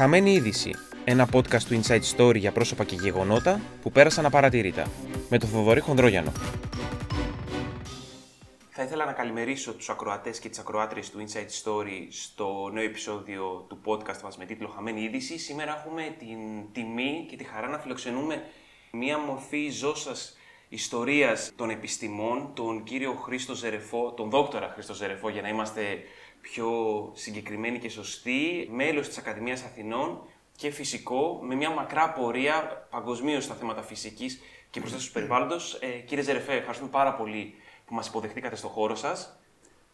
Χαμένη είδηση. Ένα podcast του Inside Story για πρόσωπα και γεγονότα που πέρασαν απαρατήρητα. Με τον Θοδωρή Χονδρόγιανο. Θα ήθελα να καλημερίσω τους ακροατές και τις ακροάτριες του Inside Story στο νέο επεισόδιο του podcast μας με τίτλο Χαμένη είδηση. Σήμερα έχουμε την τιμή και τη χαρά να φιλοξενούμε μία μορφή ζώσας ιστορίας των επιστημών, τον κύριο Χρήστο Ζερεφό, τον δόκτορα Χρήστο Ζερεφό για να είμαστε πιο συγκεκριμένη και σωστή, μέλος της Ακαδημίας Αθηνών και φυσικό, με μια μακρά πορεία παγκοσμίως στα θέματα φυσικής και προστασίας του περιβάλλοντος. Ε, κύριε Ζερεφέ, ευχαριστούμε πάρα πολύ που μας υποδεχτήκατε στο χώρο σας.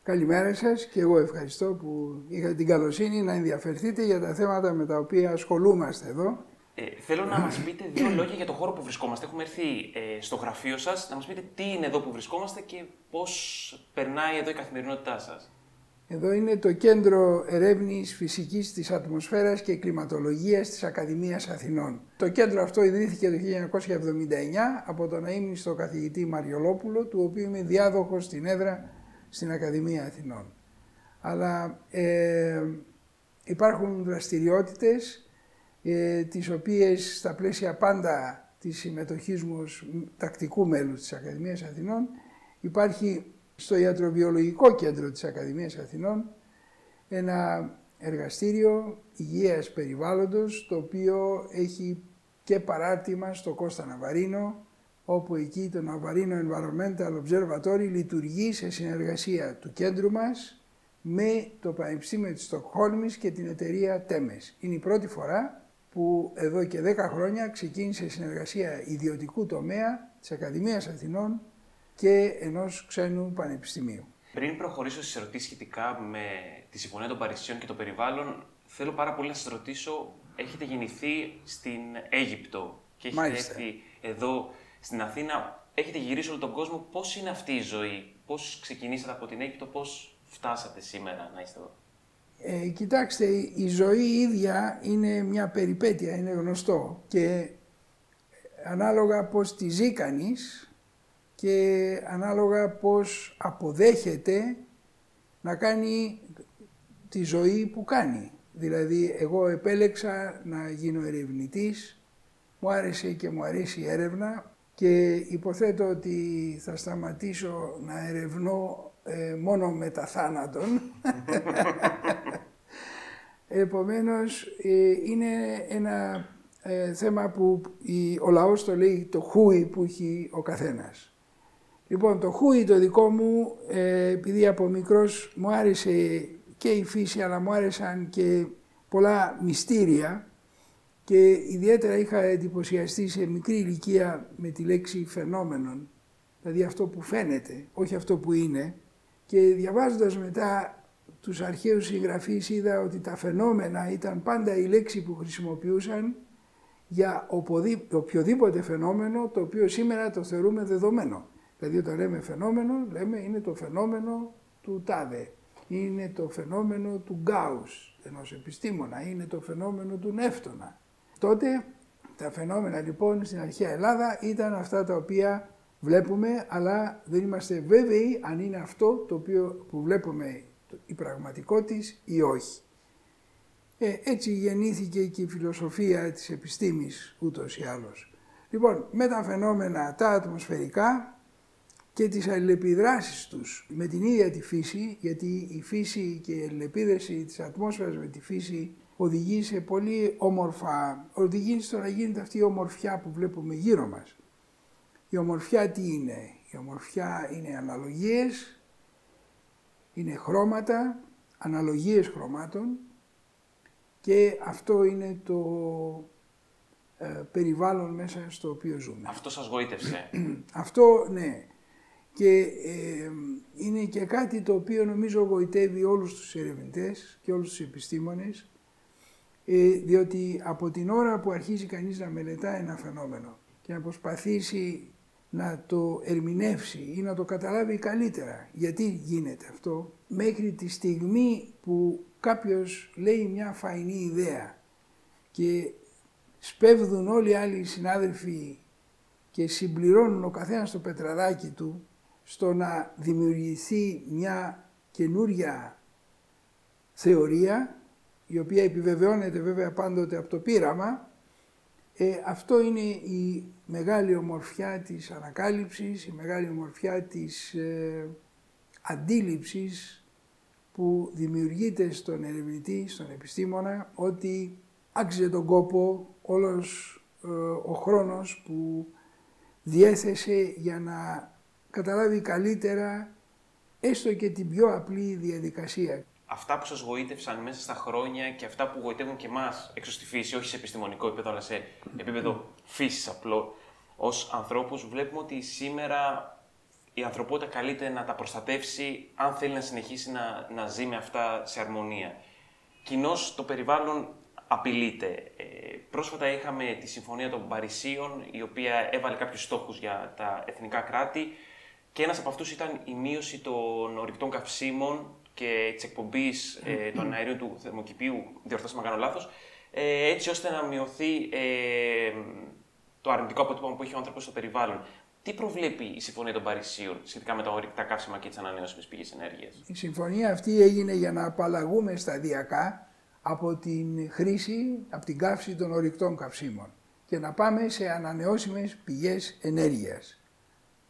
Καλημέρα σας και εγώ ευχαριστώ που είχατε την καλοσύνη να ενδιαφερθείτε για τα θέματα με τα οποία ασχολούμαστε εδώ. Ε, θέλω να μας πείτε δύο λόγια για το χώρο που βρισκόμαστε. Έχουμε έρθει ε, στο γραφείο σας, να μας πείτε τι είναι εδώ που βρισκόμαστε και πώς περνάει εδώ η καθημερινότητά σας. Εδώ είναι το Κέντρο Ερεύνης Φυσικής της Ατμοσφαίρας και Κλιματολογίας της Ακαδημίας Αθηνών. Το κέντρο αυτό ιδρύθηκε το 1979 από τον αείμνηστο καθηγητή Μαριολόπουλο, του οποίου είμαι διάδοχος στην έδρα στην Ακαδημία Αθηνών. Αλλά ε, υπάρχουν δραστηριότητες ε, τις οποίες στα πλαίσια πάντα της συμμετοχής μου ως τακτικού μέλους της Ακαδημίας Αθηνών υπάρχει στο Ιατροβιολογικό Κέντρο της Ακαδημίας Αθηνών ένα εργαστήριο υγείας περιβάλλοντος το οποίο έχει και παράρτημα στο Κώστα Ναβαρίνο όπου εκεί το Ναβαρίνο Environmental Observatory λειτουργεί σε συνεργασία του κέντρου μας με το Πανεπιστήμιο της Στοκχόλμης και την εταιρεία Τέμες. Είναι η πρώτη φορά που εδώ και 10 χρόνια ξεκίνησε συνεργασία ιδιωτικού τομέα της Ακαδημίας Αθηνών και ενός ξένου πανεπιστημίου. Πριν προχωρήσω στις ερωτήσεις σχετικά με τη Συμφωνία των Παρισιών και το περιβάλλον, θέλω πάρα πολύ να σας ρωτήσω, έχετε γεννηθεί στην Αίγυπτο και έχετε Μάλιστα. έρθει εδώ στην Αθήνα, έχετε γυρίσει όλο τον κόσμο. Πώς είναι αυτή η ζωή, πώς ξεκινήσατε από την Αίγυπτο, πώς φτάσατε σήμερα να είστε εδώ; Ε, κοιτάξτε, η ζωή ίδια είναι μια περιπέτεια, είναι γνωστό και ανάλογα πώς τη ζει κανείς και ανάλογα πώς αποδέχεται να κάνει τη ζωή που κάνει. Δηλαδή, εγώ επέλεξα να γίνω ερευνητής, μου άρεσε και μου αρέσει η έρευνα και υποθέτω ότι θα σταματήσω να ερευνώ ε, μόνο μετά θάνατον. Επομένως, ε, είναι ένα ε, θέμα που η, ο λαός το λέει το χούι που έχει ο καθένας. Λοιπόν, το χούι το δικό μου, ε, επειδή από μικρός μου άρεσε και η φύση, αλλά μου άρεσαν και πολλά μυστήρια και ιδιαίτερα είχα εντυπωσιαστεί σε μικρή ηλικία με τη λέξη φαινόμενον, δηλαδή αυτό που φαίνεται, όχι αυτό που είναι. Και διαβάζοντας μετά τους αρχαίους συγγραφείς είδα ότι τα φαινόμενα ήταν πάντα η λέξη που χρησιμοποιούσαν για οποδή, οποιοδήποτε φαινόμενο το οποίο σήμερα το θεωρούμε δεδομένο. Δηλαδή όταν λέμε φαινόμενο, λέμε είναι το φαινόμενο του τάδε, είναι το φαινόμενο του Γκάους, ενός επιστήμονα, είναι το φαινόμενο του Νεύτωνα. Τότε τα φαινόμενα λοιπόν στην αρχαία Ελλάδα ήταν αυτά τα οποία βλέπουμε, αλλά δεν είμαστε βέβαιοι αν είναι αυτό το οποίο που βλέπουμε η πραγματικότητα ή όχι. Ε, έτσι γεννήθηκε και η φιλοσοφία της επιστήμης ούτως ή άλλως. Λοιπόν, με τα φαινόμενα τα ατμοσφαιρικά και τις αλληλεπιδράσεις τους με την ίδια τη φύση, γιατί η φύση και η αλληλεπίδραση της ατμόσφαιρας με τη φύση οδηγεί σε πολύ όμορφα, οδηγεί στο να γίνεται αυτή η ομορφιά που βλέπουμε γύρω μας. Η ομορφιά τι είναι, η ομορφιά είναι αναλογίες, είναι χρώματα, αναλογίες χρωμάτων και αυτό είναι το ε, περιβάλλον μέσα στο οποίο ζούμε. Αυτό σας γοήτευσε. αυτό ναι. Και ε, είναι και κάτι το οποίο νομίζω γοητεύει όλους τους ερευνητές και όλους τους επιστήμονες ε, διότι από την ώρα που αρχίζει κανείς να μελετά ένα φαινόμενο και να προσπαθήσει να το ερμηνεύσει ή να το καταλάβει καλύτερα γιατί γίνεται αυτό μέχρι τη στιγμή που κάποιος λέει μια φαϊνή ιδέα και σπέβδουν όλοι οι άλλοι συνάδελφοι και συμπληρώνουν ο καθένας το πετραδάκι του στο να δημιουργηθεί μια καινούρια θεωρία, η οποία επιβεβαιώνεται βέβαια πάντοτε από το πείραμα, ε, αυτό είναι η μεγάλη ομορφιά της ανακάλυψης, η μεγάλη ομορφιά της ε, αντίληψης που δημιουργείται στον ερευνητή, στον επιστήμονα, ότι άξιζε τον κόπο όλος ε, ο χρόνος που διέθεσε για να καταλάβει καλύτερα έστω και την πιο απλή διαδικασία. Αυτά που σας γοήτευσαν μέσα στα χρόνια και αυτά που γοητεύουν και εμάς έξω στη φύση, όχι σε επιστημονικό επίπεδο, αλλά σε επίπεδο φύσης απλό, ως ανθρώπους, βλέπουμε ότι σήμερα η ανθρωπότητα καλείται να τα προστατεύσει αν θέλει να συνεχίσει να, να ζει με αυτά σε αρμονία. Κοινώς το περιβάλλον απειλείται. Ε, πρόσφατα είχαμε τη Συμφωνία των Παρισίων, η οποία έβαλε κάποιους στόχους για τα εθνικά κράτη και ένας από αυτούς ήταν η μείωση των ορυκτών καυσίμων και της εκπομπής ε, των αερίων του θερμοκηπίου, διορθώστε με κάνω λάθος, ε, έτσι ώστε να μειωθεί ε, το αρνητικό αποτύπωμα που έχει ο άνθρωπος στο περιβάλλον. Τι προβλέπει η Συμφωνία των Παρισίων σχετικά με τα ορυκτά καύσιμα και τις ανανεώσιμες πηγές ενέργειας; Η συμφωνία αυτή έγινε για να απαλλαγούμε σταδιακά από την χρήση, από την καύση των ορυκτών καυσίμων και να πάμε σε ανανεώσιμες πηγές ενέργειας.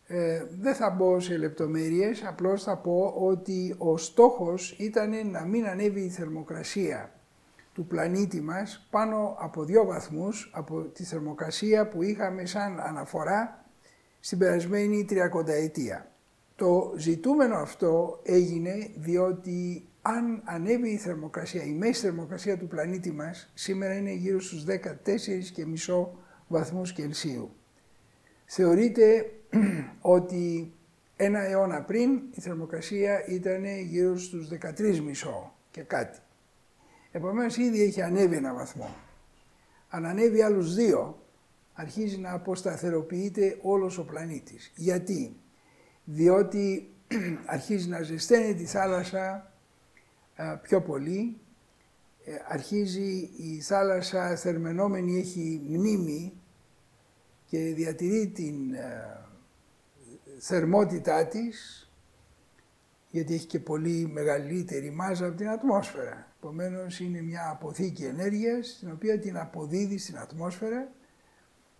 Ε, δεν θα μπω σε λεπτομέρειες, απλώς θα πω ότι ο στόχος ήταν να μην ανέβει η θερμοκρασία του πλανήτη μας πάνω από δύο βαθμούς από τη θερμοκρασία που είχαμε σαν αναφορά στην περασμένη 30 ετία. Το ζητούμενο αυτό έγινε διότι αν ανέβει η θερμοκρασία, η μέση θερμοκρασία του πλανήτη μας σήμερα είναι γύρω στους 14,5 βαθμούς Κελσίου. Θεωρείται ότι ένα αιώνα πριν η θερμοκρασία ήταν γύρω στους 13,5 και κάτι. Επομένως ήδη έχει ανέβει ένα βαθμό. Αν ανέβει άλλους δύο, αρχίζει να αποσταθεροποιείται όλος ο πλανήτης. Γιατί; Διότι αρχίζει να ζεσταίνει τη θάλασσα πιο πολύ, ε, αρχίζει η θάλασσα θερμενόμενη έχει μνήμη και διατηρεί την ε, θερμότητά της γιατί έχει και πολύ μεγαλύτερη μάζα από την ατμόσφαιρα. Επομένως είναι μια αποθήκη ενέργειας την οποία την αποδίδει στην ατμόσφαιρα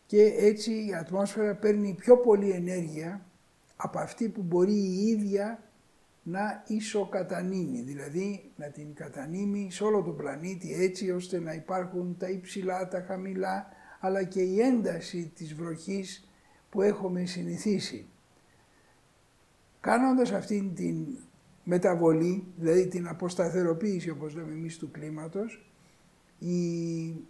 και έτσι η ατμόσφαιρα παίρνει πιο πολύ ενέργεια από αυτή που μπορεί η ίδια να ισοκατανείμει, δηλαδή να την κατανείμει σε όλο τον πλανήτη έτσι ώστε να υπάρχουν τα υψηλά, τα χαμηλά, αλλά και η ένταση της βροχής που έχουμε συνηθίσει. Κάνοντας αυτήν την μεταβολή, δηλαδή την αποσταθεροποίηση όπως λέμε εμείς του κλίματος, η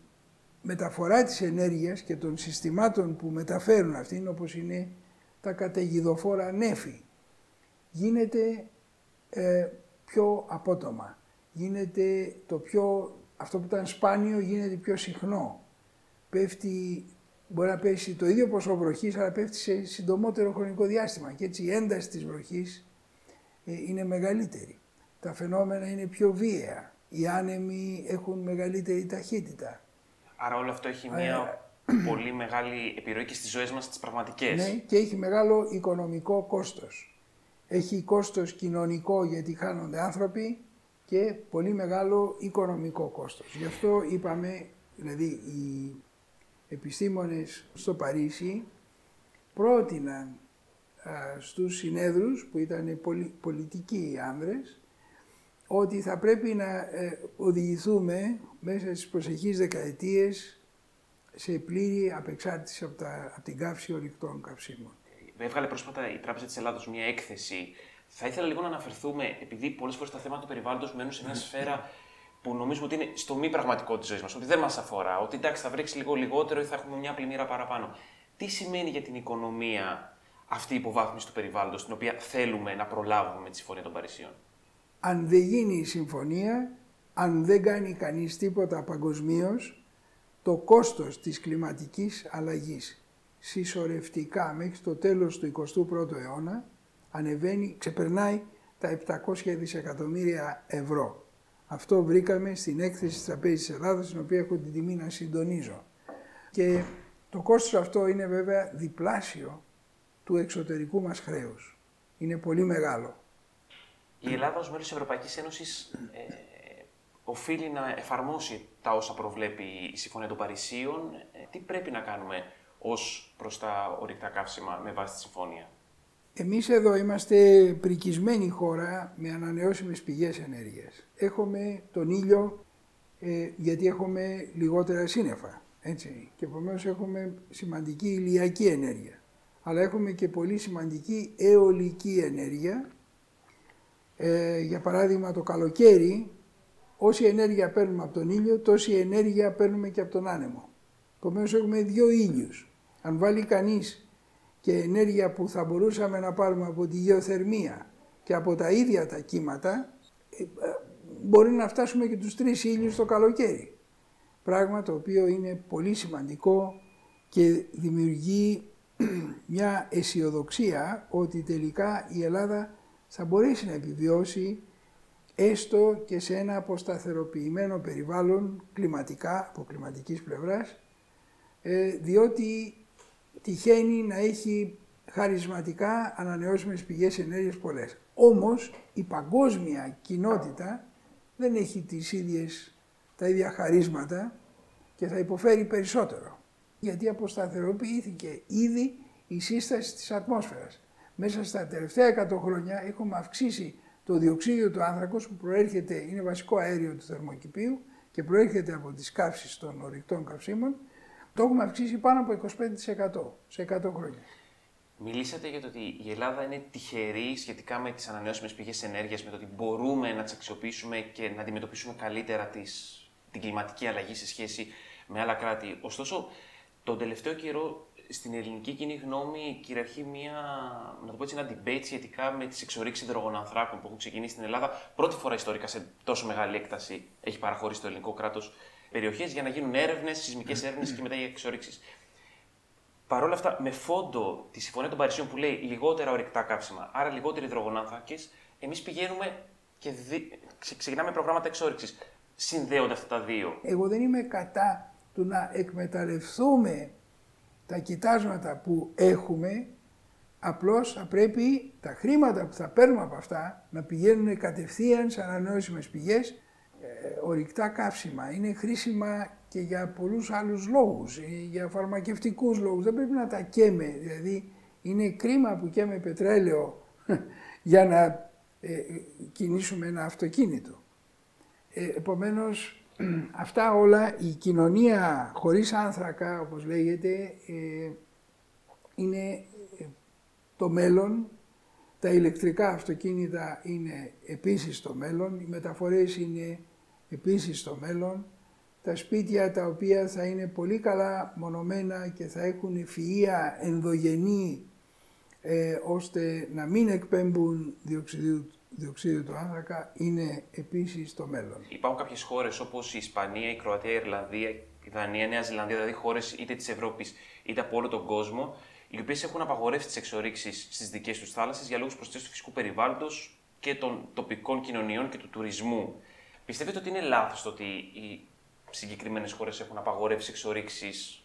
μεταφορά της ενέργειας και των συστημάτων που μεταφέρουν αυτήν όπως είναι τα καταιγιδοφόρα νέφη γίνεται ε, πιο απότομα. Γίνεται το πιο, αυτό που ήταν σπάνιο γίνεται πιο συχνό. Πέφτει μπορεί να πέσει το ίδιο ποσό βροχής, αλλά πέφτει σε συντομότερο χρονικό διάστημα και έτσι η ένταση της βροχής ε, είναι μεγαλύτερη. Τα φαινόμενα είναι πιο βίαια. Οι άνεμοι έχουν μεγαλύτερη ταχύτητα. Άρα όλο αυτό έχει μια πολύ μεγάλη επιρροή και στις ζωές μας τις πραγματικές. Ναι, και έχει μεγάλο οικονομικό κόστος. Έχει κόστος κοινωνικό γιατί χάνονται άνθρωποι και πολύ μεγάλο οικονομικό κόστος. Γι' αυτό είπαμε, δηλαδή η επιστήμονες στο Παρίσι πρότειναν α, στους συνέδρους που ήταν πολιτικοί οι άνδρες ότι θα πρέπει να ε, οδηγηθούμε μέσα στις προσεχείς δεκαετίες σε πλήρη απεξάρτηση από, τα, από την καύση ορυκτών καυσίμων. Έβγαλε πρόσφατα η Τράπεζα της Ελλάδος μια έκθεση. Θα ήθελα λίγο να αναφερθούμε, επειδή πολλές φορές τα θέματα του περιβάλλοντος μένουν σε μια σφαίρα που νομίζουμε ότι είναι στο μη πραγματικό της ζωής μας, ότι δεν μας αφορά, ότι εντάξει θα βρέξει λίγο λιγότερο ή θα έχουμε μια πλημμύρα παραπάνω. Τι σημαίνει για την οικονομία αυτή η υποβάθμιση του περιβάλλοντος, την οποία θέλουμε να προλάβουμε με τη Συμφωνία των Παρισίων; Αν δεν γίνει η συμφωνία, αν δεν κάνει κανείς τίποτα παγκοσμίως, το κόστος της κλιματικής αλλαγής συσσωρευτικά μέχρι το τέλος του 21ου αιώνα ανεβαίνει, ξεπερνάει τα 700 δισεκατομμύρια ευρώ. Αυτό βρήκαμε στην έκθεση της Τραπέζης Ελλάδας, την οποία έχω την τιμή να συντονίζω. Και το κόστος αυτό είναι βέβαια διπλάσιο του εξωτερικού μας χρέους. Είναι πολύ μεγάλο. Η Ελλάδα ως μέλος της Ευρωπαϊκής Ένωσης ε, οφείλει να εφαρμόσει τα όσα προβλέπει η Συμφωνία των Παρισίων. Ε, τι πρέπει να κάνουμε ως προς τα ορυκτά καύσιμα με βάση τη Συμφωνία; Εμείς εδώ είμαστε πρικισμένη χώρα με ανανεώσιμες πηγές ενέργειας. Έχουμε τον ήλιο ε, γιατί έχουμε λιγότερα σύννεφα. Έτσι. Και επομένως έχουμε σημαντική ηλιακή ενέργεια. Αλλά έχουμε και πολύ σημαντική αιωλική ενέργεια. Ε, για παράδειγμα το καλοκαίρι, όση ενέργεια παίρνουμε από τον ήλιο, τόση ενέργεια παίρνουμε και από τον άνεμο. Επομένως έχουμε δύο ήλιους. Αν βάλει κανείς και ενέργεια που θα μπορούσαμε να πάρουμε από τη γεωθερμία και από τα ίδια τα κύματα, ε, ε, μπορεί να φτάσουμε και τους τρεις ήλιους το καλοκαίρι. Πράγμα το οποίο είναι πολύ σημαντικό και δημιουργεί μια αισιοδοξία ότι τελικά η Ελλάδα θα μπορέσει να επιβιώσει έστω και σε ένα αποσταθεροποιημένο περιβάλλον κλιματικά, από κλιματικής πλευράς, ε, διότι τυχαίνει να έχει χαρισματικά ανανεώσιμες πηγές ενέργειας πολλές. Όμως η παγκόσμια κοινότητα δεν έχει τις ίδιες, τα ίδια χαρίσματα και θα υποφέρει περισσότερο. Γιατί αποσταθεροποιήθηκε ήδη η σύσταση της ατμόσφαιρας. Μέσα στα τελευταία 100 χρόνια έχουμε αυξήσει το διοξίδιο του άνθρακος που προέρχεται, είναι βασικό αέριο του θερμοκηπίου και προέρχεται από τις καύσεις των ορυκτών καυσίμων, το έχουμε αυξήσει πάνω από 25% σε 100 χρόνια. Μιλήσατε για το ότι η Ελλάδα είναι τυχερή σχετικά με τις ανανεώσιμες πηγές ενέργειας, με το ότι μπορούμε να τις αξιοποιήσουμε και να αντιμετωπίσουμε καλύτερα τις, την κλιματική αλλαγή σε σχέση με άλλα κράτη. Ωστόσο, τον τελευταίο καιρό στην ελληνική κοινή γνώμη κυριαρχεί μια, να το πω έτσι, ένα debate σχετικά με τις εξορίξεις υδρογονανθράκων που έχουν ξεκινήσει στην Ελλάδα. Πρώτη φορά ιστορικά σε τόσο μεγάλη έκταση έχει παραχωρήσει το ελληνικό κράτος περιοχές για να γίνουν έρευνες, σεισμικές έρευνες και μετά οι εξορίξεις. Παρ' όλα αυτά, με φόντο τη Συμφωνία των Παρισιών που λέει λιγότερα ορυκτά καύσιμα, άρα λιγότεροι υδρογονάνθρακες, εμείς πηγαίνουμε και δι... ξεκινάμε προγράμματα εξόριξης. Συνδέονται αυτά τα δύο. Εγώ δεν είμαι κατά του να εκμεταλλευτούμε τα κοιτάσματα που έχουμε, απλώς θα πρέπει τα χρήματα που θα παίρνουμε από αυτά να πηγαίνουν κατευθείαν σε ανανεώσιμες πηγές, ε, ορυκτά καύσιμα. Είναι χρήσιμα και για πολλούς άλλους λόγους, ε, για φαρμακευτικούς λόγους. Δεν πρέπει να τα καίμε, δηλαδή είναι κρίμα που καίμε πετρέλαιο για να ε, κινήσουμε ένα αυτοκίνητο. Ε, επομένως, αυτά όλα, η κοινωνία χωρίς άνθρακα, όπως λέγεται, ε, είναι το μέλλον. Τα ηλεκτρικά αυτοκίνητα είναι επίσης το μέλλον, οι μεταφορές είναι επίσης το μέλλον τα σπίτια τα οποία θα είναι πολύ καλά μονομένα και θα έχουν ευφυΐα ενδογενή ε, ώστε να μην εκπέμπουν διοξίδιο, του άνθρακα είναι επίσης το μέλλον. Υπάρχουν κάποιες χώρες όπως η Ισπανία, η Κροατία, η Ιρλανδία, η Δανία, η Νέα Ζηλανδία, δηλαδή χώρες είτε της Ευρώπης είτε από όλο τον κόσμο, οι οποίες έχουν απαγορεύσει τις εξορίξεις στις δικές τους θάλασσες για λόγους προστασίας του φυσικού περιβάλλοντος και των τοπικών κοινωνιών και του τουρισμού. Πιστεύετε ότι είναι λάθος το ότι οι συγκεκριμένες χώρες έχουν απαγορεύσει εξορίξεις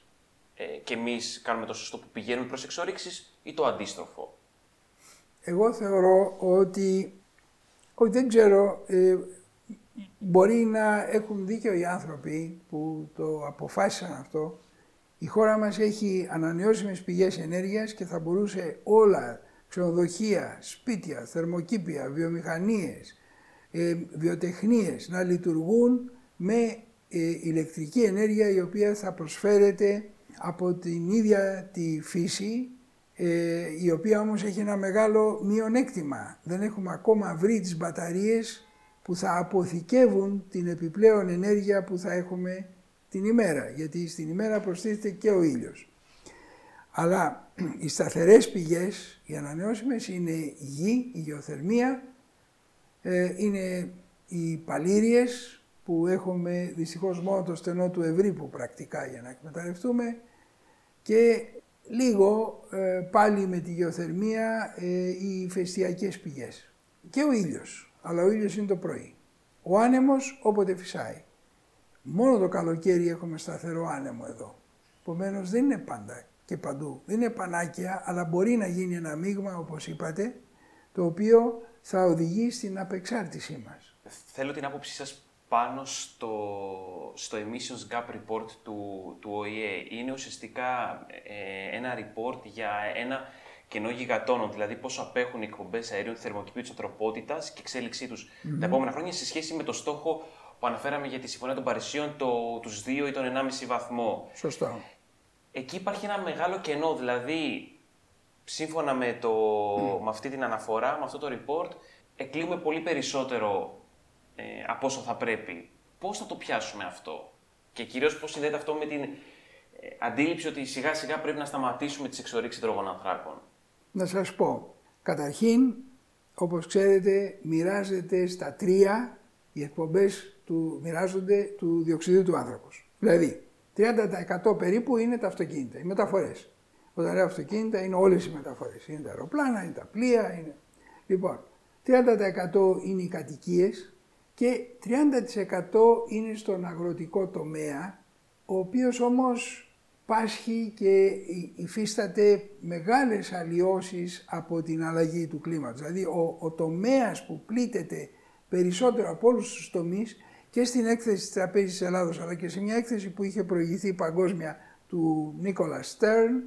ε, και εμείς κάνουμε το σωστό που πηγαίνουμε προς εξορίξεις ή το αντίστροφο; Εγώ θεωρώ ότι, όχι δεν ξέρω, ε, μπορεί να έχουν δίκιο οι άνθρωποι που το αποφάσισαν αυτό. Η χώρα μας έχει ανανεώσιμες πηγές ενέργειας και θα μπορούσε όλα, ξενοδοχεία, σπίτια, θερμοκήπια, βιομηχανίες, ε, βιοτεχνίες να λειτουργούν με ε, ηλεκτρική ενέργεια η οποία θα προσφέρεται από την ίδια τη φύση ε, η οποία όμως έχει ένα μεγάλο μειονέκτημα. Δεν έχουμε ακόμα βρει τις μπαταρίες που θα αποθηκεύουν την επιπλέον ενέργεια που θα έχουμε την ημέρα, γιατί στην ημέρα προστίθεται και ο ήλιος. Αλλά οι σταθερές πηγές, οι ανανεώσιμες, είναι η γη, η γεωθερμία, ε, είναι οι παλήριες, που έχουμε δυστυχώς μόνο το στενό του Ευρύπου πρακτικά για να εκμεταλλευτούμε και λίγο ε, πάλι με τη γεωθερμία ε, οι φεστιακές πηγές. Και ο ήλιος, αλλά ο ήλιος είναι το πρωί. Ο άνεμος όποτε φυσάει. Μόνο το καλοκαίρι έχουμε σταθερό άνεμο εδώ. Επομένως δεν είναι πάντα και παντού. Δεν είναι πανάκια, αλλά μπορεί να γίνει ένα μείγμα, όπως είπατε, το οποίο θα οδηγεί στην απεξάρτησή μας. Θέλω την άποψή σας πάνω στο, στο Emissions Gap Report του, του ΟΗΕ. Είναι ουσιαστικά ε, ένα report για ένα κενό γιγατόνων, δηλαδή πόσο απέχουν οι εκπομπές αερίων θερμοκηπίου της ανθρωπότητας και εξέλιξή τους τα επόμενα χρόνια σε σχέση με το στόχο που αναφέραμε για τη Συμφωνία των Παρισίων, το, τους 2 ή τον 1,5 βαθμό. Σωστά. Εκεί υπάρχει ένα μεγάλο κενό, δηλαδή σύμφωνα με, το, με αυτή την αναφορά, με αυτό το report, εκλείουμε πολύ περισσότερο ε, από όσο θα πρέπει. Πώς θα το πιάσουμε αυτό; Και κυρίως πώς συνδέεται αυτό με την ε, αντίληψη ότι σιγά σιγά πρέπει να σταματήσουμε τις εξορίξεις ανθράκων; Να σας πω, καταρχήν, όπως ξέρετε, μοιράζεται στα τρία οι εκπομπές του, μοιράζονται του διοξιδίου του άνθρακος. Δηλαδή, 30% περίπου είναι τα αυτοκίνητα, οι μεταφορές. Όταν λέω αυτοκίνητα είναι όλες οι μεταφορές. Είναι τα αεροπλάνα, είναι τα πλοία, είναι... Λοιπόν, 30% είναι οι κατοικίες και 30% είναι στον αγροτικό τομέα, ο οποίος όμως πάσχει και υφίσταται μεγάλες αλλοιώσεις από την αλλαγή του κλίματος. Δηλαδή ο, ο τομέας που πλήττεται περισσότερο από όλους τους τομείς και στην έκθεση της Τραπέζης της Ελλάδος αλλά και σε μια έκθεση που είχε προηγηθεί παγκόσμια του Νίκολα Στέρν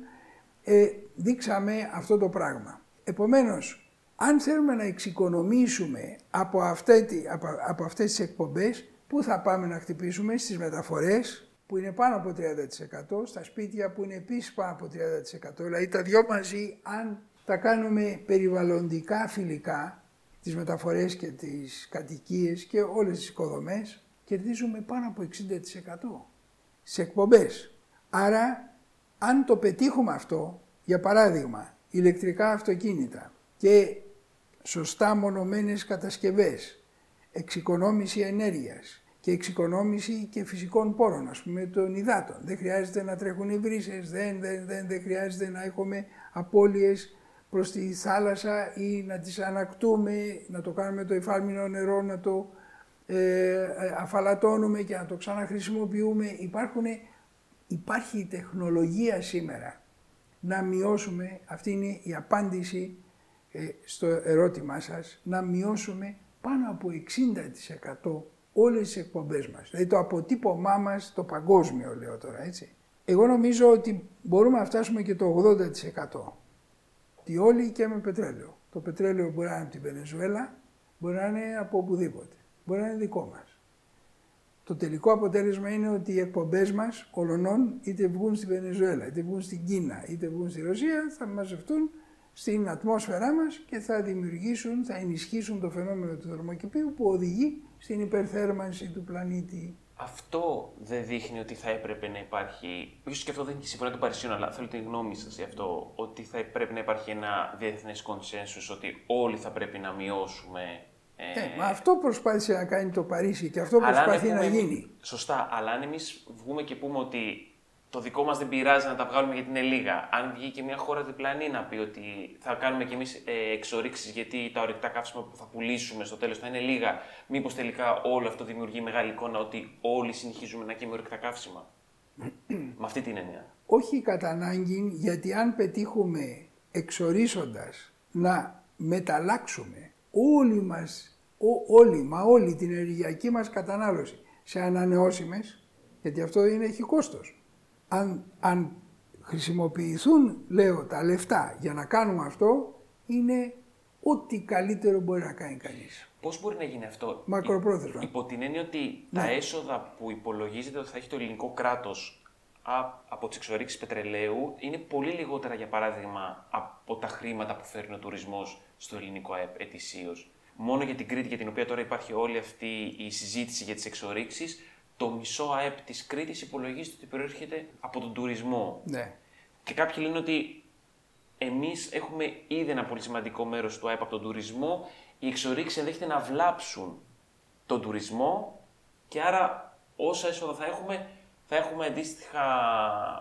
ε, δείξαμε αυτό το πράγμα. Επομένως, αν θέλουμε να εξοικονομήσουμε από, αυτή, από, από αυτές τις εκπομπές, πού θα πάμε να χτυπήσουμε; Στις μεταφορές, που είναι πάνω από 30%, στα σπίτια που είναι επίσης πάνω από 30%. Δηλαδή τα δυο μαζί, αν τα κάνουμε περιβαλλοντικά φιλικά, τις μεταφορές και τις κατοικίες και όλες τις οικοδομές, κερδίζουμε πάνω από 60% σε εκπομπές. Άρα, αν το πετύχουμε αυτό, για παράδειγμα, ηλεκτρικά αυτοκίνητα και σωστά μονομένες κατασκευές, εξοικονόμηση ενέργειας, και εξοικονόμηση και φυσικών πόρων, ας πούμε των υδάτων. Δεν χρειάζεται να τρέχουν οι βρύσες, δεν, δεν, δεν, δεν χρειάζεται να έχουμε απώλειες προς τη θάλασσα ή να τις ανακτούμε, να το κάνουμε το υφάλμινο νερό, να το ε, αφαλατώνουμε και να το ξαναχρησιμοποιούμε. Υπάρχουν, υπάρχει η τεχνολογία σήμερα να μειώσουμε, αυτή είναι η απάντηση ε, στο ερώτημά σας, να μειώσουμε πάνω από 60% όλες τις εκπομπές μας. Δηλαδή το αποτύπωμά μας, το παγκόσμιο λέω τώρα, έτσι. Εγώ νομίζω ότι μπορούμε να φτάσουμε και το 80%. Τι όλοι και με πετρέλαιο. Το πετρέλαιο μπορεί να είναι από την Βενεζουέλα, μπορεί να είναι από οπουδήποτε. Μπορεί να είναι δικό μας. Το τελικό αποτέλεσμα είναι ότι οι εκπομπές μας ολονών είτε βγουν στη Βενεζουέλα, είτε βγουν στην Κίνα, είτε βγουν στη Ρωσία, θα μαζευτούν στην ατμόσφαιρά μας και θα δημιουργήσουν, θα ενισχύσουν το φαινόμενο του θερμοκηπίου που οδηγεί στην υπερθέρμανση του πλανήτη. Αυτό δεν δείχνει ότι θα έπρεπε να υπάρχει, ίσως και αυτό δεν είναι συμφωνία των Παρισιών, αλλά θέλω την γνώμη σας για αυτό, ότι θα πρέπει να υπάρχει ένα διεθνές κονσένσους, ότι όλοι θα πρέπει να μειώσουμε ε, ε, μα αυτό προσπάθησε να κάνει το Παρίσι και αυτό προσπαθεί να γίνει. Σωστά, αλλά αν εμείς βγούμε και πούμε ότι το δικό μας δεν πειράζει να τα βγάλουμε γιατί είναι λίγα. Αν βγει και μια χώρα διπλανή να πει ότι θα κάνουμε κι εμείς ε, εξορίξεις γιατί τα ορεικτά καύσιμα που θα πουλήσουμε στο τέλος θα είναι λίγα, μήπως τελικά όλο αυτό δημιουργεί μεγάλη εικόνα ότι όλοι συνεχίζουμε να καίμε ορεικτά καύσιμα; Με αυτή την έννοια. Όχι κατά ανάγκη, γιατί αν πετύχουμε εξορίσοντας να μεταλλάξουμε όλοι μας, όλοι, μα όλη την ενεργειακή μας κατανάλωση σε ανανεώσιμες, γιατί αυτό είναι, έχει κόστος αν, αν χρησιμοποιηθούν, λέω, τα λεφτά για να κάνουμε αυτό, είναι ό,τι καλύτερο μπορεί να κάνει κανείς. Πώς μπορεί να γίνει αυτό, Μακροπρόθεσμα. Υπό την έννοια ότι ναι. τα έσοδα που υπολογίζεται ότι θα έχει το ελληνικό κράτος από τις εξορίξεις πετρελαίου είναι πολύ λιγότερα, για παράδειγμα, από τα χρήματα που φέρνει ο τουρισμός στο ελληνικό ΑΕΠ ετησίως. Μόνο για την Κρήτη, για την οποία τώρα υπάρχει όλη αυτή η συζήτηση για τις εξορίξεις, το μισό ΑΕΠ της Κρήτης υπολογίζεται ότι προέρχεται από τον τουρισμό. Ναι. Και κάποιοι λένε ότι εμείς έχουμε ήδη ένα πολύ σημαντικό μέρος του ΑΕΠ από τον τουρισμό, οι εξορίξεις ενδέχεται να βλάψουν τον τουρισμό και άρα όσα έσοδα θα έχουμε, θα έχουμε αντίστοιχα,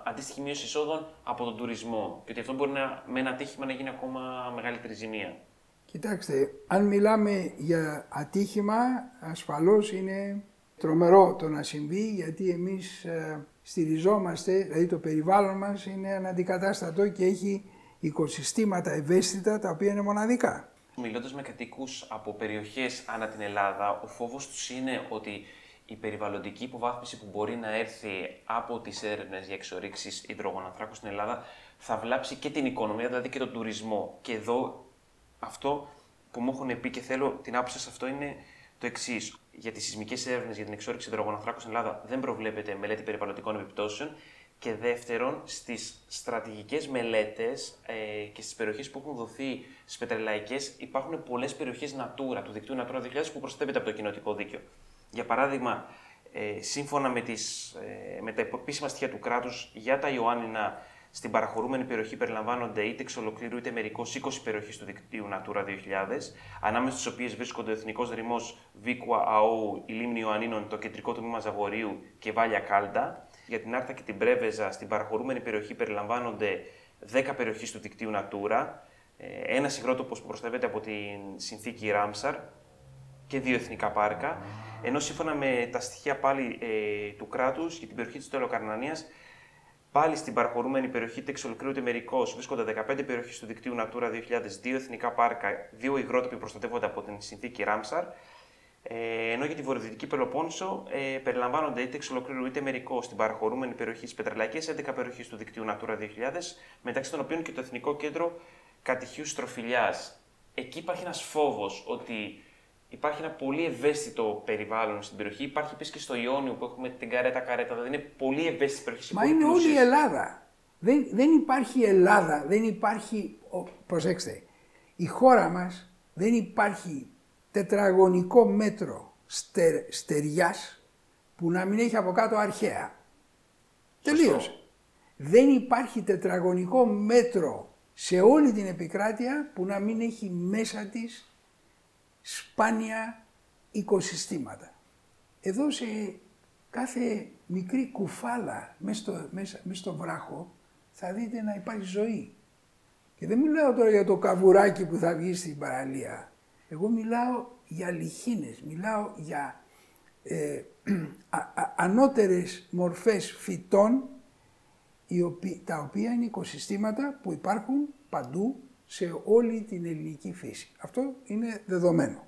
αντίστοιχη μείωση εισόδων από τον τουρισμό. Και ότι αυτό μπορεί να, με ένα ατύχημα να γίνει ακόμα μεγαλύτερη ζημία. Κοιτάξτε, αν μιλάμε για ατύχημα, ασφαλώς είναι τρομερό το να συμβεί γιατί εμείς ε, στηριζόμαστε, δηλαδή το περιβάλλον μας είναι αναντικατάστατο και έχει οικοσυστήματα ευαίσθητα τα οποία είναι μοναδικά. Μιλώντας με κατοίκου από περιοχές ανά την Ελλάδα, ο φόβος τους είναι ότι η περιβαλλοντική υποβάθμιση που μπορεί να έρθει από τις έρευνες για εξορίξεις υδρογοναθράκων στην Ελλάδα θα βλάψει και την οικονομία, δηλαδή και τον τουρισμό. Και εδώ αυτό που μου έχουν πει και θέλω την άποψη σε αυτό είναι το εξής. Για τις σεισμικές έρευνες για την εξόριξη υδρογοναθράκων στην Ελλάδα δεν προβλέπεται μελέτη περιβαλλοντικών επιπτώσεων. Και δεύτερον, στις στρατηγικές μελέτες ε, και στις περιοχές που έχουν δοθεί στις πετρελαϊκές υπάρχουν πολλές περιοχές Natura, του δικτύου Natura 2000 που προστατεύεται από το κοινοτικό δίκαιο. Για παράδειγμα, ε, σύμφωνα με, τις, ε, με τα επίσημα στοιχεία του κράτους για τα Ιωάννινα, στην παραχωρούμενη περιοχή περιλαμβάνονται είτε εξ ολοκλήρου είτε μερικώς 20 περιοχές του δικτύου Natura 2000, ανάμεσα στις οποίες βρίσκονται ο Εθνικός Δρυμός Βίκουα Αού, η Λίμνη Ιωαννίνων, το κεντρικό τμήμα Ζαγορίου και Βάλια Κάλτα. Για την Άρτα και την Πρέβεζα, στην παραχωρούμενη περιοχή περιλαμβάνονται 10 περιοχές του δικτύου Natura, ε, ένα υγρότοπο που προστατεύεται από την συνθήκη Ράμσαρ και δύο εθνικά πάρκα. Ενώ σύμφωνα με τα στοιχεία πάλι ε, του κράτους για την περιοχή της Τελοκαρνανία, Πάλι στην παραχωρούμενη περιοχή είτε εξολοκλήρωται μερικώ βρίσκονται 15 περιοχές του δικτύου Natura 2000, δύο εθνικά πάρκα, δύο υγρότοποι προστατεύονται από την συνθήκη Ράμσαρ. Ε, ενώ για τη βορειοδυτική Πελοπόννησο ε, περιλαμβάνονται είτε εξ ολοκλήρου είτε μερικώ στην παραχωρούμενη περιοχή της Πετρελαϊκής 11 περιοχές του δικτύου Natura 2000, μεταξύ των οποίων και το Εθνικό Κέντρο Κατηχείου Στροφιλιά. Εκεί υπάρχει ένας φόβος ότι Υπάρχει ένα πολύ ευαίσθητο περιβάλλον στην περιοχή. Υπάρχει επίση και στο Ιόνιο που έχουμε την καρέτα καρέτα. Δηλαδή είναι πολύ ευαίσθητη περιοχή. Μα είναι όλη η Ελλάδα. Δεν, δεν υπάρχει Ελλάδα, δεν υπάρχει. προσέξτε, η χώρα μας δεν υπάρχει τετραγωνικό μέτρο στερ, στεριάς που να μην έχει από κάτω αρχαία. Τελείωσε. Δεν υπάρχει τετραγωνικό μέτρο σε όλη την επικράτεια που να μην έχει μέσα της σπάνια οικοσυστήματα. Εδώ σε κάθε μικρή κουφάλα μέσα στο, μέσα, στο βράχο θα δείτε να υπάρχει ζωή. Και δεν μιλάω τώρα για το καβουράκι που θα βγει στην παραλία. Εγώ μιλάω για λιχίνες, μιλάω για ε, ανώτερες μορφές φυτών τα οποία είναι οικοσυστήματα που υπάρχουν παντού σε όλη την ελληνική φύση. Αυτό είναι δεδομένο.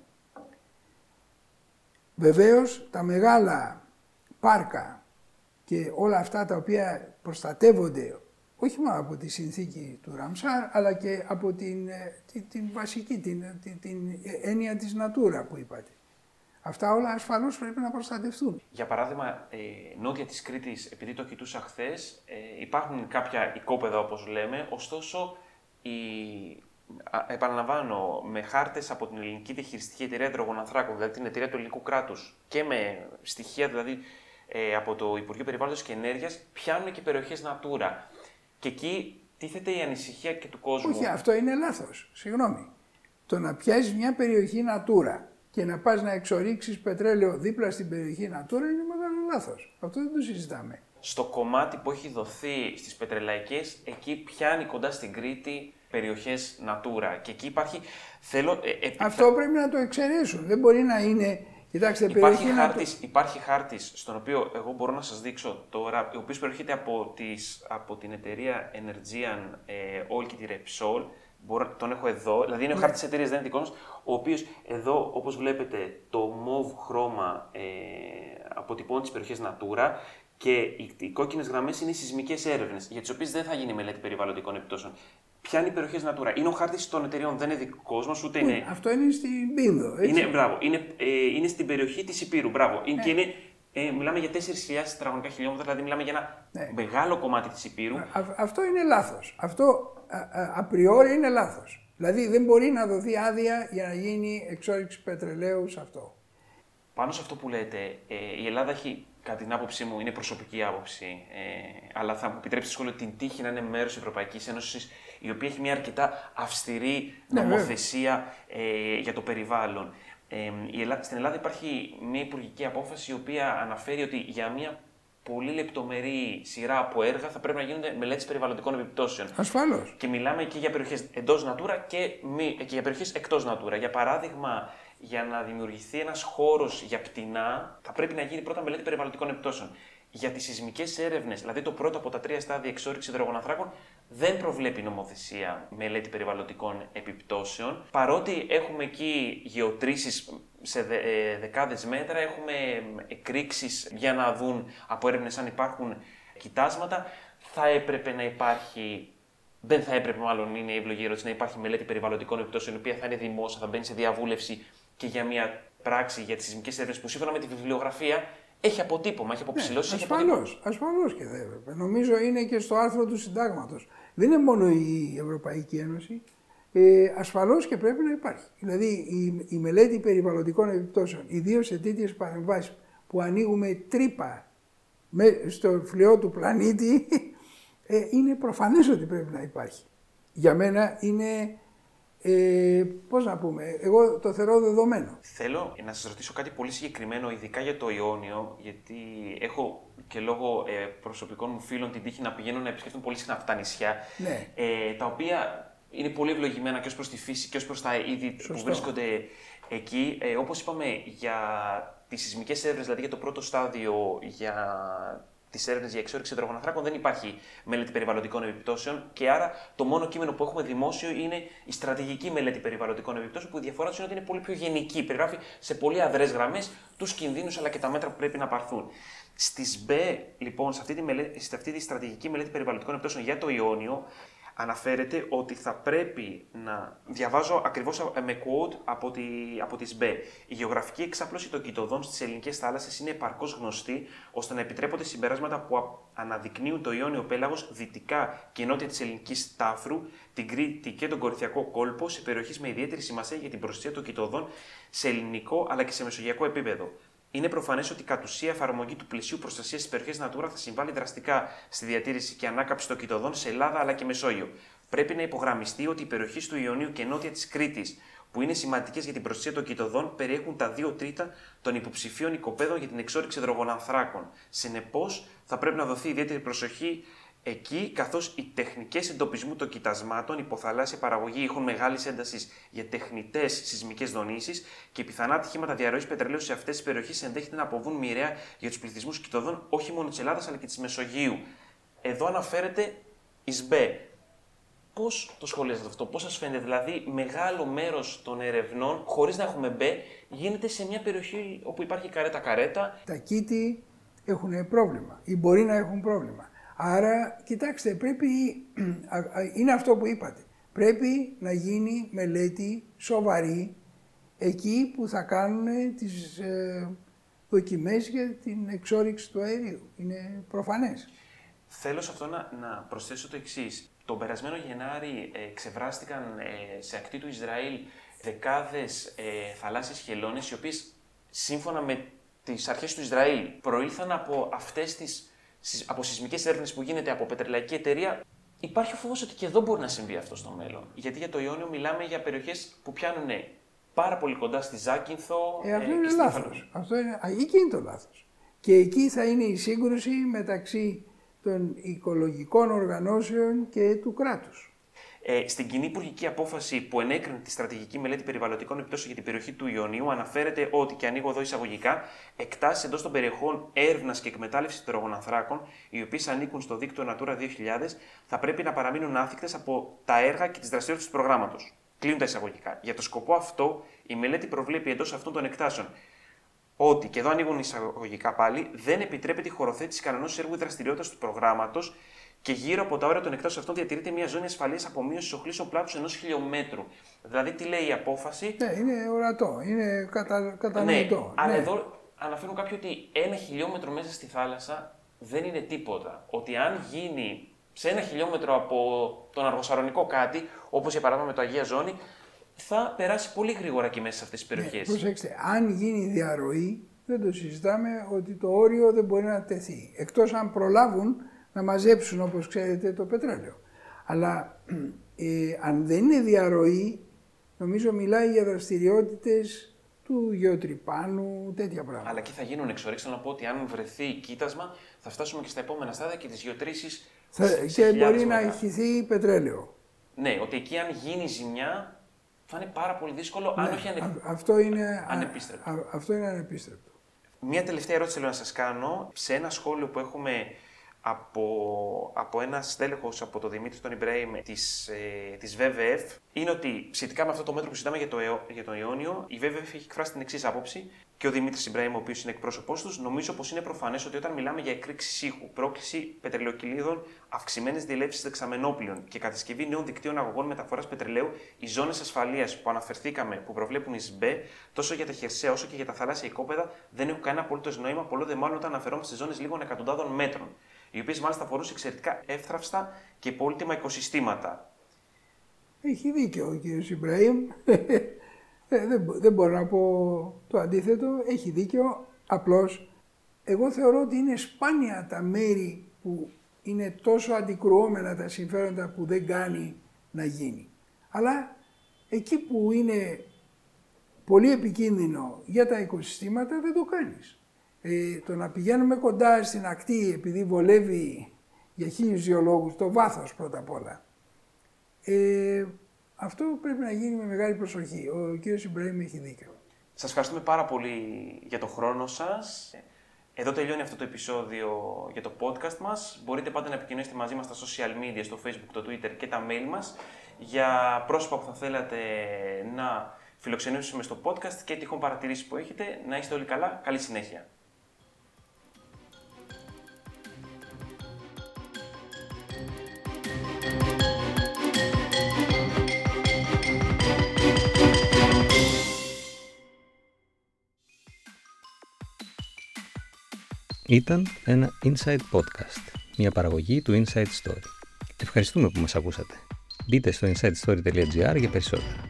Βεβαίως τα μεγάλα πάρκα και όλα αυτά τα οποία προστατεύονται όχι μόνο από τη συνθήκη του Ραμσάρ αλλά και από την, ε, την, βασική, την, την, την, έννοια της Νατούρα που είπατε. Αυτά όλα ασφαλώς πρέπει να προστατευτούν. Για παράδειγμα, ε, νότια της Κρήτης, επειδή το κοιτούσα χθες, ε, υπάρχουν κάποια οικόπεδα όπως λέμε, ωστόσο η, επαναλαμβάνω, με χάρτες από την ελληνική διαχειριστική εταιρεία υδρογοναθράκων, δηλαδή την εταιρεία του ελληνικού κράτους και με στοιχεία δηλαδή ε, από το Υπουργείο Περιβάλλοντος και Ενέργειας, πιάνουν και περιοχές Natura. Και εκεί τίθεται η ανησυχία και του κόσμου. Όχι, αυτό είναι λάθος. Συγγνώμη. Το να πιάσεις μια περιοχή Natura και να πας να εξορίξεις πετρέλαιο δίπλα στην περιοχή Natura είναι μεγάλο λάθος. Αυτό δεν το συζητάμε. Στο κομμάτι που έχει δοθεί στις πετρελαϊκές, εκεί πιάνει κοντά στην Κρήτη περιοχές Natura. Και εκεί υπάρχει. Θέλω, ε, Αυτό πρέπει να το εξαιρέσουν. Δεν μπορεί να είναι. Κοιτάξτε, υπάρχει, χάρτης, υπάρχει χάρτης στον οποίο εγώ μπορώ να σας δείξω τώρα, ο οποίος προέρχεται από, τις, από την εταιρεία Energean ε, All και τη Repsol, μπορώ, τον έχω εδώ, δηλαδή είναι ο ναι. χάρτης της εταιρείας, δεν είναι δικός ο οποίος εδώ, όπως βλέπετε, το mauve χρώμα ε, αποτυπώνει τις περιοχές Natura και οι, οι κόκκινες γραμμές είναι οι σεισμικές έρευνες, για τις οποίες δεν θα γίνει μελέτη περιβαλλοντικών επιπτώσεων. Ποια είναι οι περιοχέ Natura. Είναι ο χάρτης των εταιριών, δεν είναι δικός μας, ούτε είναι. Αυτό είναι στην Πίνδο. Έτσι. Είναι, μπράβο, είναι, ε, είναι στην περιοχή της Υπήρου. Μπράβο. Είναι, ναι. Και είναι, ε, μιλάμε για 4.000 τετραγωνικά χιλιόμετρα, δηλαδή μιλάμε για ένα ναι. μεγάλο κομμάτι της Υπήρου. Α, αυτό είναι λάθος. Αυτό απριόρι είναι λάθος. Δηλαδή δεν μπορεί να δοθεί άδεια για να γίνει εξόριξη πετρελαίου σε αυτό. Πάνω σε αυτό που λέτε, ε, η Ελλάδα έχει κατά την άποψή μου, είναι προσωπική άποψη, ε, αλλά θα μου επιτρέψει σχόλιο την τύχη να είναι μέρος της Ευρωπαϊκής Ένωσης, η οποία έχει μια αρκετά αυστηρή ναι, νομοθεσία ε, για το περιβάλλον. Ε, η Ελλάδα, στην Ελλάδα υπάρχει μια υπουργική απόφαση η οποία αναφέρει ότι για μια πολύ λεπτομερή σειρά από έργα θα πρέπει να γίνονται μελέτες περιβαλλοντικών επιπτώσεων. Ασφαλώς. Και μιλάμε και για περιοχές εντός Natura και, μη, και για περιοχές εκτός Natura. Για παράδειγμα, για να δημιουργηθεί ένας χώρος για πτηνά, θα πρέπει να γίνει πρώτα μελέτη περιβαλλοντικών επιπτώσεων. Για τις σεισμικές έρευνες, δηλαδή το πρώτο από τα τρία στάδια εξόριξης υδρογοναθράκων, δεν προβλέπει νομοθεσία μελέτη περιβαλλοντικών επιπτώσεων. Παρότι έχουμε εκεί γεωτρήσεις σε δε, ε, δεκάδες μέτρα, έχουμε εκρήξεις για να δουν από έρευνες αν υπάρχουν κοιτάσματα. Θα έπρεπε να υπάρχει δεν θα έπρεπε, μάλλον είναι η ευλογή ερώτηση, να υπάρχει μελέτη περιβαλλοντικών επιπτώσεων, η οποία θα είναι δημόσια, θα μπαίνει σε διαβούλευση και για μια πράξη για τις σεισμικέ έρευνες που σύμφωνα με τη βιβλιογραφία έχει αποτύπωμα, έχει αποψηλώσει. Ναι, ασφαλώς, ασφαλώς και δεν έπρεπε. Νομίζω είναι και στο άρθρο του συντάγματος. Δεν είναι μόνο η Ευρωπαϊκή Ένωση. Ε, Ασφαλώς και πρέπει να υπάρχει. Δηλαδή η, η μελέτη περιβαλλοντικών επιπτώσεων, ιδίως σε τέτοιες παρεμβάσεις που ανοίγουμε τρύπα στο φλοιό του πλανήτη, ε, είναι προφανές ότι πρέπει να υπάρχει. Για μένα είναι, ε, πώς να πούμε, εγώ το θεωρώ δεδομένο. Θέλω να σας ρωτήσω κάτι πολύ συγκεκριμένο, ειδικά για το Ιόνιο, γιατί έχω και λόγω ε, προσωπικών μου φίλων την τύχη να πηγαίνω να επισκεφτούν πολύ συχνά αυτά τα νησιά, ναι. ε, τα οποία είναι πολύ ευλογημένα και ως προς τη φύση και ως προς τα είδη που βρίσκονται εκεί. Ε, όπως είπαμε, για τις σεισμικές έρευνες, δηλαδή για το πρώτο στάδιο, για τις έρευνες για εξόριξη υδρογοναθράκων δεν υπάρχει μελέτη περιβαλλοντικών επιπτώσεων και άρα το μόνο κείμενο που έχουμε δημόσιο είναι η στρατηγική μελέτη περιβαλλοντικών επιπτώσεων που η διαφορά τους είναι ότι είναι πολύ πιο γενική. Περιγράφει σε πολύ αδρές γραμμές τους κινδύνους αλλά και τα μέτρα που πρέπει να πάρθουν. Στις ΜΠΕ, λοιπόν, σε αυτή, τη μελέτη, σε αυτή τη στρατηγική μελέτη περιβαλλοντικών επιπτώσεων για το Ιόνιο, αναφέρεται ότι θα πρέπει να διαβάζω ακριβώς με quote από, τη, από τις ΜΠΕ. Η γεωγραφική εξάπλωση των κοιτοδών στις ελληνικές θάλασσες είναι επαρκώς γνωστή ώστε να επιτρέπονται συμπεράσματα που αναδεικνύουν το Ιόνιο πέλαγος δυτικά και νότια της ελληνικής Τάφρου, την Κρήτη και τον Κορυφιακό κόλπο σε περιοχές με ιδιαίτερη σημασία για την προστασία των κοιτοδών σε ελληνικό αλλά και σε μεσογειακό επίπεδο. Είναι προφανές ότι κατ' ουσία εφαρμογή του πλαισίου προστασίας της περιοχής Natura θα συμβάλλει δραστικά στη διατήρηση και ανάκαψη των κοιτοδών σε Ελλάδα αλλά και Μεσόγειο. Πρέπει να υπογραμμιστεί ότι οι περιοχές του Ιωνίου και νότια της Κρήτης, που είναι σημαντικές για την προστασία των κοιτοδών, περιέχουν τα δύο τρίτα των υποψηφίων οικοπαίδων για την εξόριξη υδρογονανθράκων. Συνεπώς, θα πρέπει να δοθεί ιδιαίτερη προσοχή Εκεί, καθώς οι τεχνικές εντοπισμού των κοιτασμάτων, υποθαλάσσια παραγωγή έχουν μεγάλης έντασης για τεχνητές σεισμικές δονήσεις και πιθανά ατυχήματα διαρροής πετρελαίου σε αυτές τις περιοχές ενδέχεται να αποβούν μοιραία για τους πληθυσμούς κοιτοδών όχι μόνο της Ελλάδας αλλά και της Μεσογείου. Εδώ αναφέρεται η ΣΜΠΕ. Πώς το σχολιάζετε αυτό, πώς σας φαίνεται, δηλαδή μεγάλο μέρος των ερευνών, χωρίς να έχουμε μπε, γίνεται σε μια περιοχή όπου υπάρχει καρέτα-καρέτα; Τα κήτη έχουν πρόβλημα ή μπορεί να έχουν πρόβλημα. Άρα, κοιτάξτε, πρέπει, είναι αυτό που είπατε, πρέπει να γίνει μελέτη σοβαρή εκεί που θα κάνουν τις ε, δοκιμές για την εξόριξη του αερίου. Είναι προφανές. Θέλω σε αυτό να, να προσθέσω το εξής. Τον περασμένο Γενάρη ε, ξεβράστηκαν ε, σε ακτή του Ισραήλ δεκάδες ε, θαλάσσιες χελώνες, οι οποίες σύμφωνα με τις αρχές του Ισραήλ προήλθαν από αυτές τις από σεισμικές έρευνες που γίνεται από πετρελαϊκή εταιρεία, υπάρχει ο φόβος ότι και εδώ μπορεί να συμβεί αυτό στο μέλλον. Γιατί για το Ιόνιο μιλάμε για περιοχές που πιάνουν πάρα πολύ κοντά στη Ζάκυνθο. Ε, αυτό ε, είναι λάθος. Αυτό είναι, εκεί είναι το λάθος. Και εκεί θα είναι η σύγκρουση μεταξύ των οικολογικών οργανώσεων και του κράτους. Ε, στην κοινή υπουργική απόφαση που ενέκρινε τη στρατηγική μελέτη περιβαλλοντικών επιπτώσεων για την περιοχή του Ιωνίου, αναφέρεται ότι, και ανοίγω εδώ εισαγωγικά, εκτάσεις εντός των περιοχών έρευνας και εκμετάλλευσης υδρογονανθράκων, οι οποίες ανήκουν στο δίκτυο Natura 2000, θα πρέπει να παραμείνουν άθικτες από τα έργα και τις δραστηριότητες του προγράμματος. Κλείνουν τα εισαγωγικά. Για το σκοπό αυτό, η μελέτη προβλέπει εντός αυτών των εκτάσεων ότι, και εδώ ανοίγουν εισαγωγικά πάλι, δεν επιτρέπεται η χωροθέτηση κανένα έργου δραστηριότητας του προγράμματος και γύρω από τα όρια των εκτάσεων αυτών διατηρείται μια ζώνη ασφαλείας απομείωσης οχλήσεων πλάτου ενός χιλιόμετρου. Δηλαδή, τι λέει η απόφαση; Ναι, είναι ορατό, είναι κατα... κατανοητό. Ναι, αλλά ναι. εδώ αναφέρουν κάποιοι ότι ένα χιλιόμετρο μέσα στη θάλασσα δεν είναι τίποτα. Ότι αν γίνει σε ένα χιλιόμετρο από τον αργοσαρονικό κάτι, όπως για παράδειγμα με το Αγία Ζώνη, θα περάσει πολύ γρήγορα και μέσα σε αυτές τις περιοχές. Ναι, προσέξτε, αν γίνει διαρροή, δεν το συζητάμε ότι το όριο δεν μπορεί να τεθεί. Εκτός αν προλάβουν να μαζέψουν όπως ξέρετε το πετρέλαιο. Αλλά ε, αν δεν είναι διαρροή, νομίζω μιλάει για δραστηριότητες του γεωτρυπάνου, τέτοια πράγματα. Αλλά εκεί θα γίνουν εξορίξεις, να πω ότι αν βρεθεί κοίτασμα θα φτάσουμε και στα επόμενα στάδια και τις γεωτρήσεις θα, Και μπορεί να ηχηθεί πετρέλαιο. Ναι, ότι εκεί αν γίνει ζημιά θα είναι πάρα πολύ δύσκολο, ναι, αν όχι ανε... αυτό είναι, ανεπίστρεπτο. αυτό είναι ανεπίστρεπτο. Μία τελευταία ερώτηση θέλω να σας κάνω. Σε ένα σχόλιο που έχουμε από, από ένα στέλεχος από το Δημήτρη τον Ιμπραήμ της ε, της VVF είναι ότι σχετικά με αυτό το μέτρο που συζητάμε για το, για τον Ιόνιο, η VVF έχει εκφράσει την εξής άποψη και ο Δημήτρης Ιμπραήμ, ο οποίος είναι εκπρόσωπός τους, νομίζω πως είναι προφανές ότι όταν μιλάμε για εκρήξη ήχου, πρόκληση πετρελαιοκυλίδων, αυξημένες διελεύσεις δεξαμενόπλων και κατασκευή νέων δικτύων αγωγών μεταφοράς πετρελαίου, οι ζώνες ασφαλείας που αναφερθήκαμε, που προβλέπουν οι ΣΜΠΕ, τόσο για τα χερσαία όσο και για τα θαλάσσια οικόπεδα, δεν έχουν κανένα απολύτως νόημα, πολλό δε μάλλον όταν αναφερόμαστε σε ζώνες λίγων εκατοντάδων μέτρων, οι οποίες μάλιστα αφορούν εξαιρετικά εύθραυστα και πολύτιμα οικοσυστήματα. Έχει δίκιο ο κ. Ιμπραήμ. Ε, δεν, δεν μπορώ να πω το αντίθετο. Έχει δίκιο. Απλώς εγώ θεωρώ ότι είναι σπάνια τα μέρη που είναι τόσο αντικρουόμενα τα συμφέροντα που δεν κάνει να γίνει. Αλλά εκεί που είναι πολύ επικίνδυνο για τα οικοσυστήματα δεν το κάνεις. Ε, το να πηγαίνουμε κοντά στην ακτή επειδή βολεύει για χίλιους γεωλόγους το βάθος πρώτα απ' όλα. Ε, αυτό πρέπει να γίνει με μεγάλη προσοχή. Ο κύριος Ιμπραήμ έχει δίκιο. Σας ευχαριστούμε πάρα πολύ για το χρόνο σας. Εδώ τελειώνει αυτό το επεισόδιο για το podcast μας. Μπορείτε πάντα να επικοινωνήσετε μαζί μας στα social media, στο facebook, το twitter και τα mail μας για πρόσωπα που θα θέλατε να φιλοξενήσουμε στο podcast και τυχόν παρατηρήσεις που έχετε. Να είστε όλοι καλά. Καλή συνέχεια. Ήταν ένα Inside Podcast, μια παραγωγή του Inside Story. Ευχαριστούμε που μας ακούσατε. Μπείτε στο insidestory.gr για περισσότερα.